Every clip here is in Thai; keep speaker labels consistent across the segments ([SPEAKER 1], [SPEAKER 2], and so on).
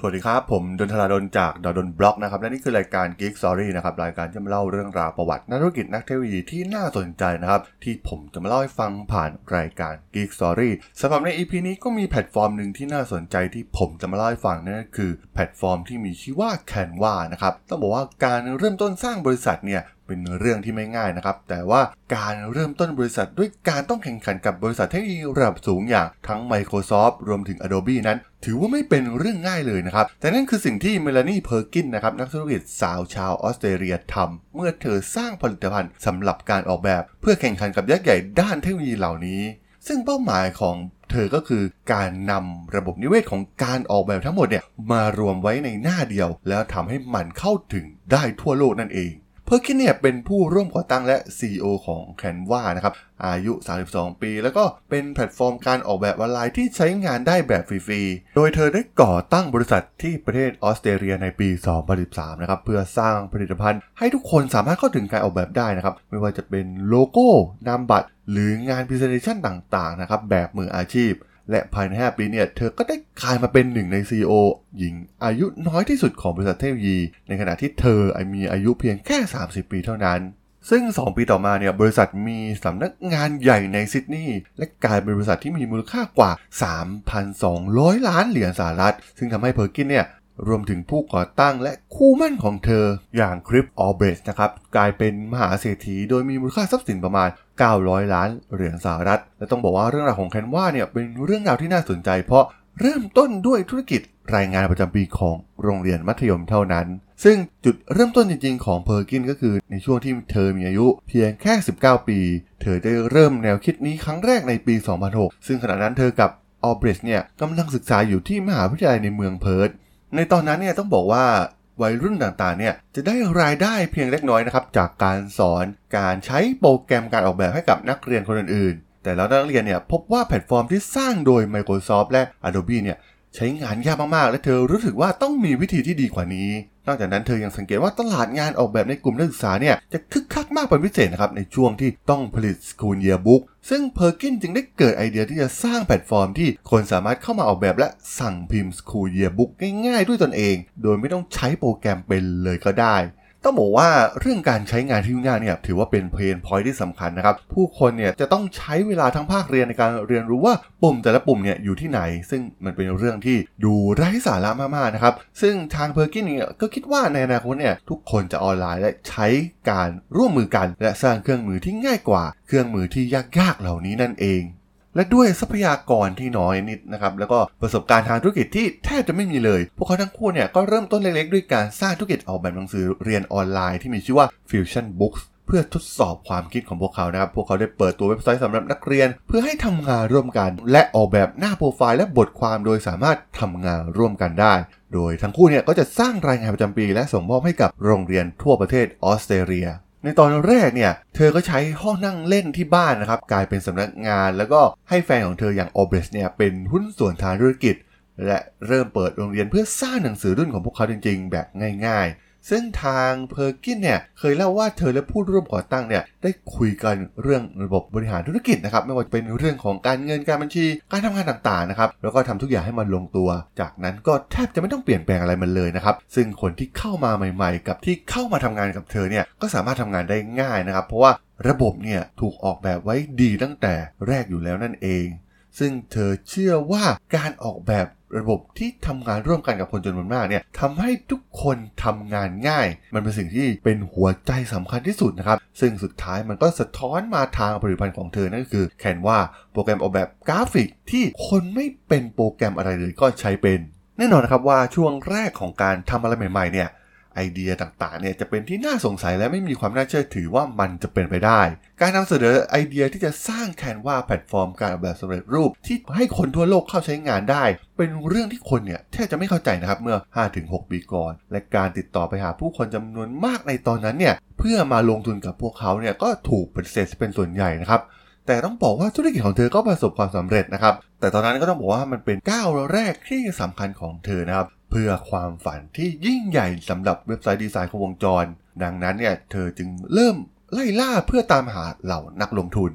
[SPEAKER 1] สวัสดีครับ ผมดลธราดลจากด.ดล็อกนะครับและนี่คือรายการ Geek Story นะครับรายการที่มาเล่าเรื่องราวประวัตินักธุรกิจนักเทคโนโลยีที่น่าสนใจนะครับ ที่ผมจะมาเล่าให้ฟังผ่านรายการ Geek Story สำหรับใน EP นี้ก็มีแพลตฟอร์มหนึ่งที่น่าสนใจที่ผมจะมาเล่าให้ฟังนั่นก็คือแพลตฟอร์มที่มีชื่อว่า Canva นะครับต้องบอกว่าการเริ่มต้นสร้างบริษัทเนี่ยเป็นเรื่องที่ไม่ง่ายนะครับ แต่ว่าการเริ่มต้นบริษัทด้วยการต้องแข่งขันกับบริษัทเทคโนโลยีระดับสูงอย่างทั้ง Microsoft รวมถึง Adobe นั้น ถือว่าไม่เป็นเรื่องง่ายเลยนะครับ แต่นั่นคือสิ่งที่ Melanie Perkins นะครับนักธุรกิจสาวชาวออสเตรเลียทำเมื่อเธอสร้างผลิตภัณฑ์สำหรับการออกแบบ เพื่อแข่งขันกับยักษ์ใหญ่ด้านเทคโนโลยีเหล่านี้ ซึ่งเป้าหมายของเธอก็คือการนำระบบนิเวศของการออกแบบทั้งหมดเนี่ยมารวมไว้ในหน้าเดียว แล้วทำให้มันเข้าถึงได้ทั่วโลกนั่นเอง Perkins เนี่ยเป็นผู้ร่วมก่อตั้งและ CEO ของ Canva นะครับ อายุ 32 ปี แล้วก็เป็นแพลตฟอร์มการออกแบบออนไลน์ที่ใช้งานได้แบบฟรีๆ โดยเธอได้ก่อตั้งบริษัทที่ประเทศออสเตรเลียในปี 2013 นะครับ เพื่อสร้างผลิตภัณฑ์ ให้ทุกคนสามารถเข้าถึงการออกแบบได้นะครับ ไม่ว่าจะเป็นโลโก้นามบัตร หรืองาน presentation ต่างๆ นะครับ แบบมืออาชีพ และภายใน 5 ปีเนี่ย เธอก็ได้กลายมาเป็นหนึ่งใน CEO หญิงอายุน้อยที่สุดของบริษัทเทคโนโลยี ในขณะที่เธอมีอายุเพียงแค่ 30 ปีเท่านั้น ซึ่ง 2 ปีต่อมาเนี่ย บริษัทมีสำนักงานใหญ่ในซิดนีย์และกลายเป็นบริษัทที่มีมูลค่ากว่า 3,200 ล้านเหรียญสหรัฐ ซึ่งทำให้ Perkins เนี่ยรวมถึงผู้ก่อตั้งและคู่หมั้นของเธออย่าง Cliff Obrecht นะครับ กลายเป็นมหาเศรษฐีโดยมีมูลค่าทรัพย์สินประมาณ 900 ล้านเหรียญสหรัฐ และต้องบอกว่าเรื่องราวของ Canva เนี่ยเป็นเรื่องราวที่น่าสนใจ เพราะเริ่มต้นด้วยธุรกิจรายงานประจำปีของโรงเรียนมัธยมเท่านั้น ซึ่งจุดเริ่มต้นจริงๆ ของ Perkins ก็คือในช่วงที่เธอมีอายุเพียงแค่ 19 ปี เธอได้เริ่มแนวคิดนี้ครั้งแรกในปี 2006 ซึ่งขณะนั้นเธอกับ Obrecht เนี่ยกำลังศึกษาอยู่ที่มหาวิทยาลัยในเมืองเพิร์ธในตอนนั้นเนี่ยต้องบอกว่า วัยรุ่นต่างๆเนี่ยจะได้รายได้เพียงเล็กน้อยนะครับจากการสอนการใช้โปรแกรมการออกแบบให้กับนักเรียนคนอื่นๆ แต่แล้วนักเรียนเนี่ยพบว่าแพลตฟอร์มที่สร้างโดย Microsoft และ Adobe เนี่ย ใช้งานยากมากๆ และเธอรู้สึกว่าต้องมีวิธีที่ดีกว่านี้ นอกจากนั้นเธอยังสังเกตว่าตลาดงานออกแบบในกลุ่มนักศึกษาเนี่ยจะคึกคักมากเป็นพิเศษนะครับในช่วงที่ต้องผลิต school yearbook ซึ่ง Perkins จึงได้เกิดไอเดียที่จะสร้างแพลตฟอร์มที่คนสามารถเข้ามาออกแบบและสั่งพิมพ์ school yearbook ง่ายๆ ด้วยตนเอง โดยไม่ต้องใช้โปรแกรมเป็นเลยก็ได้ ต้องบอกว่าเรื่องการใช้งานที่ยุ่งยากเนี่ยถือว่าเป็น pain point ที่สำคัญนะครับ ผู้คนเนี่ยจะต้องใช้เวลาทั้งภาคเรียนในการเรียนรู้ว่าปุ่มแต่ละปุ่มเนี่ยอยู่ที่ไหน ซึ่งมันเป็นเรื่องที่ดูไร้สาระมากๆนะครับ ซึ่งทาง Perkins เนี่ยก็คิดว่าในอนาคตเนี่ยทุกคนจะออนไลน์และใช้การร่วมมือกัน และสร้างเครื่องมือที่ง่ายกว่า เครื่องมือที่ยากๆเหล่านี้นั่นเอง และด้วยทรัพยากรที่น้อยนิดนะครับแล้วก็ประสบการณ์ทางธุรกิจที่แทบจะไม่มีเลย พวกเขาทั้งคู่เนี่ยก็เริ่มต้นเล็กๆ ด้วยการสร้างธุรกิจออกแบบหนังสือเรียนออนไลน์ที่มีชื่อว่า Fusion Books เพื่อทดสอบความคิดของพวกเขานะครับ พวกเขาได้เปิดตัวเว็บไซต์สำหรับนักเรียน เพื่อให้ทำงานร่วมกัน และออกแบบหน้าโปรไฟล์และบทความโดยสามารถทำงานร่วมกันได้ โดยทั้งคู่เนี่ยก็จะสร้างรายงานประจำปี และส่งมอบให้กับโรงเรียนทั่วประเทศออสเตรเลีย ในตอนแรกเนี่ย เธอก็ใช้ห้องนั่งเล่นที่บ้านนะครับ กลายเป็นสำนักงานแล้วก็ให้แฟนของเธออย่าง Obrecht เนี่ยเป็นหุ้นส่วนทางธุรกิจ และเริ่มเปิดโรงเรียนเพื่อสร้างหนังสือรุ่นของพวกเขาจริงๆ แบบง่ายๆ ซึ่งทางเพอร์กินเนี่ยเคยเล่าว่าเธอและผู้ร่วมก่อตั้งเนี่ยได้คุยกันเรื่องระบบบริหารธุรกิจนะครับไม่ว่าจะเป็นเรื่องของการเงินการบัญชี การทำงานต่างๆนะครับแล้วก็ทำทุกอย่างให้มันลงตัว จากนั้นก็แทบจะไม่ต้องเปลี่ยนแปลงอะไรมันเลยนะครับซึ่งคนที่เข้ามาใหม่ๆ กับที่เข้ามาทำงานกับเธอเนี่ยก็สามารถทำงานได้ง่ายนะครับ เพราะว่าระบบเนี่ยถูกออกแบบไว้ดีตั้งแต่แรกอยู่แล้วนั่นเอง ซึ่งเธอเชื่อว่าการออกแบบระบบที่ทำงานร่วมกันกับคนจำนวนมากเนี่ยทำให้ทุกคนทำงานง่าย มันเป็นสิ่งที่เป็นหัวใจสำคัญที่สุดนะครับ ซึ่งสุดท้ายมันก็สะท้อนมาทางผลิตภัณฑ์ของเธอ นั่นก็คือแคนว่าโปรแกรมออกแบบกราฟิกที่คนไม่เป็นโปรแกรมอะไรเลยก็ใช้เป็น แน่นอนนะครับว่าช่วงแรกของการทำอะไรใหม่ๆเนี่ย ไอเดียต่างๆเนี่ยจะเป็นที่น่าสงสัยและไม่มีความน่าเชื่อถือว่ามันจะเป็นไปได้ การนำเสนอไอเดียที่จะสร้าง Canva แพลตฟอร์มการออกแบบสำเร็จรูป ที่ให้คนทั่วโลกเข้าใช้งานได้ เป็นเรื่องที่คนเนี่ยแทบจะไม่เข้าใจนะครับเมื่อ 5-6 ปีก่อน และการติดต่อไปหาผู้คนจำนวนมากในตอนนั้นเนี่ยเพื่อมาลงทุนกับพวกเขาเนี่ยก็ถูกปฏิเสธเป็นส่วนใหญ่นะครับ แต่ต้องบอกว่าธุรกิจของเธอก็ประสบความสำเร็จนะครับ แต่ตอนนั้นก็ต้องบอกว่ามันเป็นก้าวแรกที่สำคัญของเธอนะครับ เพื่อความฝันที่ยิ่งใหญ่สำหรับเว็บไซต์ดีไซน์ครบวงจร ดังนั้นเนี่ยเธอจึงเริ่มไล่ล่าเพื่อตามหาเหล่านักลงทุน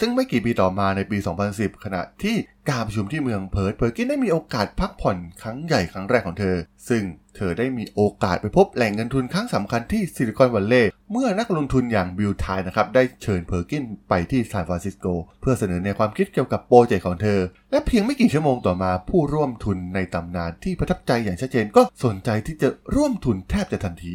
[SPEAKER 1] ซึ่งไม่กี่ปีต่อมาในปี 2010 ขณะที่การประชุมที่เมืองเพิร์ธเพอร์กินได้มีโอกาสพักผ่อนครั้งใหญ่ครั้งแรกของเธอ ซึ่งเธอได้มีโอกาสไปพบแหล่งเงินทุนครั้งสำคัญที่ซิลิคอนวัลเลย์เมื่อนักลงทุนอย่างบิลไทนะครับได้เชิญเพอร์กินไปที่ซานฟรานซิสโกเพื่อเสนอแนวความคิดเกี่ยวกับโปรเจกต์ของเธอ และเพียงไม่กี่ชั่วโมงต่อมาผู้ร่วมทุนในตำนานที่ประทับใจอย่างชัดเจนก็สนใจที่จะร่วมทุนแทบจะทันที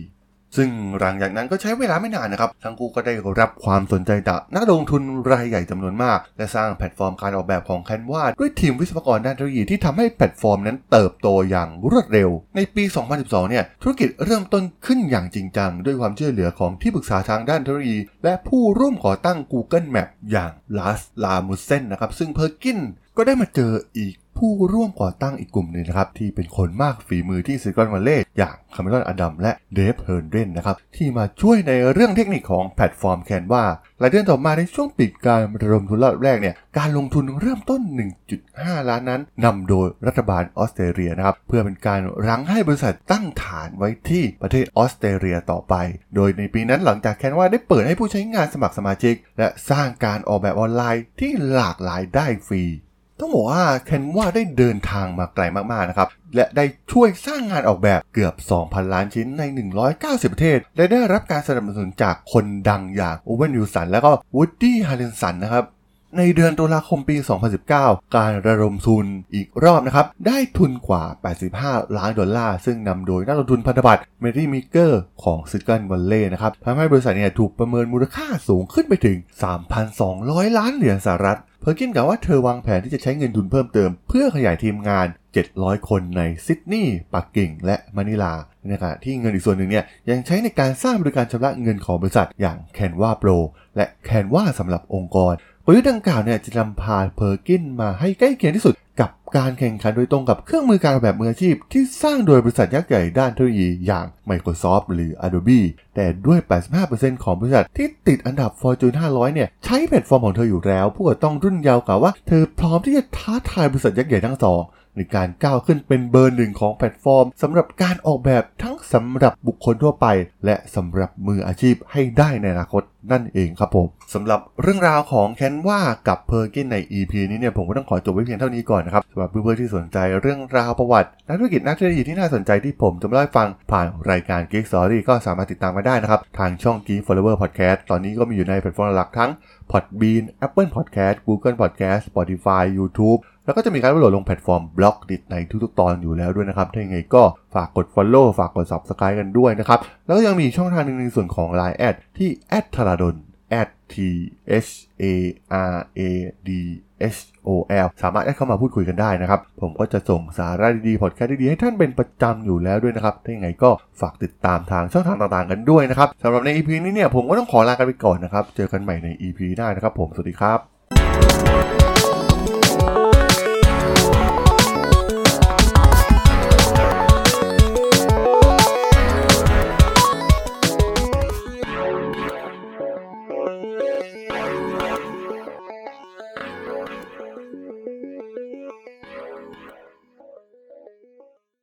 [SPEAKER 1] ซึ่งหลังจากนั้นก็ใช้เวลาไม่นานนะครับ ทั้งคู่ก็ได้รับความสนใจจากนักลงทุนรายใหญ่จำนวนมาก และสร้างแพลตฟอร์มการออกแบบของ Canva ด้วยทีมวิศวกรด้านเทคโนโลยีที่ทำให้แพลตฟอร์มนั้นเติบโตอย่างรวดเร็ว ในปี 2012 เนี่ย ธุรกิจเริ่มต้นขึ้นอย่างจริงจัง ด้วยความช่วยเหลือของที่ปรึกษาทางด้านเทคโนโลยี และผู้ร่วมก่อตั้ง Google Map อย่าง Lars Rasmussen นะครับซึ่งเพอร์กินก็ได้มาเจออีก ผู้ร่วมก่อตั้งอีกกลุ่มหนึ่งนะครับที่เป็นคนมากฝีมือที่ซิลิคอนวัลเลย์อย่าง Cameron Adams และ Dave Hearnden นะครับที่มาช่วยในเรื่องเทคนิคของแพลตฟอร์ม Canva หลายเดือนต่อมาในช่วงปิดการระดมทุนรอบแรกเนี่ยการลงทุนเริ่มต้น 1.5 ล้านนั้นนำโดยรัฐบาลออสเตรเลียนะครับเพื่อเป็นการรั้งให้บริษัทตั้งฐานไว้ที่ประเทศออสเตรเลียต่อไป โดยในปีนั้นหลังจาก Canva ได้เปิดให้ผู้ใช้งานสมัครสมาชิก และสร้างการออกแบบออนไลน์ที่หลากหลายได้ฟรี ต้องบอกว่า Canva ได้เดินทางมาไกลมากๆนะครับ และได้ช่วยสร้างงานออกแบบเกือบ 2,000 ล้านชิ้นใน 190 ประเทศ และได้รับการสนับสนุนจากคนดังอย่างโอเวนวิลสันและก็วูดดี้ฮาร์เรลสันนะครับ ในเดือนตุลาคมปี 2019 การระดมทุนอีกรอบนะครับ ได้ทุนกว่า 85 ล้านดอลลาร์ ซึ่งนำโดยนักลงทุนพันธบัตร Mary Meeker ของซิลิคอนวัลเลย์นะครับทำให้บริษัทเนี่ยถูกประเมินมูลค่าสูงขึ้นไปถึง 3,200 ล้านเหรียญสหรัฐ เพอร์กินกล่าวว่าเธอวางแผนที่จะใช้เงินทุนเพิ่มเติม เพื่อขยายทีมงาน 700 คนในซิดนีย์ ปักกิ่ง และมะนิลาในขณะที่เงินอีกส่วนหนึ่งเนี่ยยังใช้ในการสร้างบริการชำระเงินของบริษัทอย่าง Canva Pro และ Canva สำหรับองค์กร กลยุทธ์ดังกล่าวเนี่ยจะนำพาเพอร์กินมาให้ใกล้เคียงที่สุดกับการแข่งขันโดยตรงกับเครื่องมือการออกแบบมืออาชีพ ที่สร้างโดยบริษัทยักษ์ใหญ่ด้านเทคโนโลยีอย่าง Microsoft หรือ Adobe แต่ด้วย 85%ของบริษัทที่ติดอันดับ Fortune 500 เนี่ย ใช้แพลตฟอร์มของเธออยู่แล้ว ผู้ก่อตั้งรุ่นเยาว์กล่าวว่าเธอพร้อมที่จะท้าทายบริษัทยักษ์ใหญ่ทั้งสอง ในการก้าวขึ้นเป็นเบอร์หนึ่งของแพลตฟอร์มสำหรับการออกแบบทั้งสำหรับบุคคลทั่วไป และสำหรับมืออาชีพให้ได้ในอนาคตนั่นเองครับผมสำหรับเรื่องราวของ Canva กับเพอร์กินใน EP นี้เนี่ยผมก็ต้องขอจบไว้เพียงเท่านี้ก่อนนะครับสำหรับเพื่อนๆที่สนใจเรื่องราวประวัตินักธุรกิจนักเทคโนโลยีที่น่าสนใจที่ผมจะมาเล่าให้ฟังผ่านรายการ Geek Story ก็สามารถติดตามมาได้นะครับ ทางช่อง Geek Forever Podcast ตอนนี้ก็มีอยู่ในแพลตฟอร์มหลักทั้ง Podbean Apple Podcast Google Podcast Spotify YouTube แล้วก็จะมีการโหลดลงแพลตฟอร์ม Blockdit ในทุกๆตอนอยู่แล้วด้วยนะครับ ถ้าอย่างไรก็ฝากกด Follow ฝากกด Subscribe กันด้วยนะครับ แล้วก็ยังมีช่องทางหนึ่งในส่วนของ Line แอดที่แอดทาราดน t h a r a d h o l สามารถแอดเข้ามาพูดคุยกันได้นะครับ ผมก็จะส่งสาระดีๆพอดแคสต์ดีๆ ให้ท่านเป็นประจำอยู่แล้วด้วยนะครับ ถ้าอย่างไรก็ฝากติดตามทางช่องทางต่างๆกันด้วยนะครับสำหรับใน EP นี้เนี่ยผมก็ต้องขอลากันไปก่อนนะครับ เจอกันใหม่ใน EP หน้านะครับ ผมสวัสดีครับ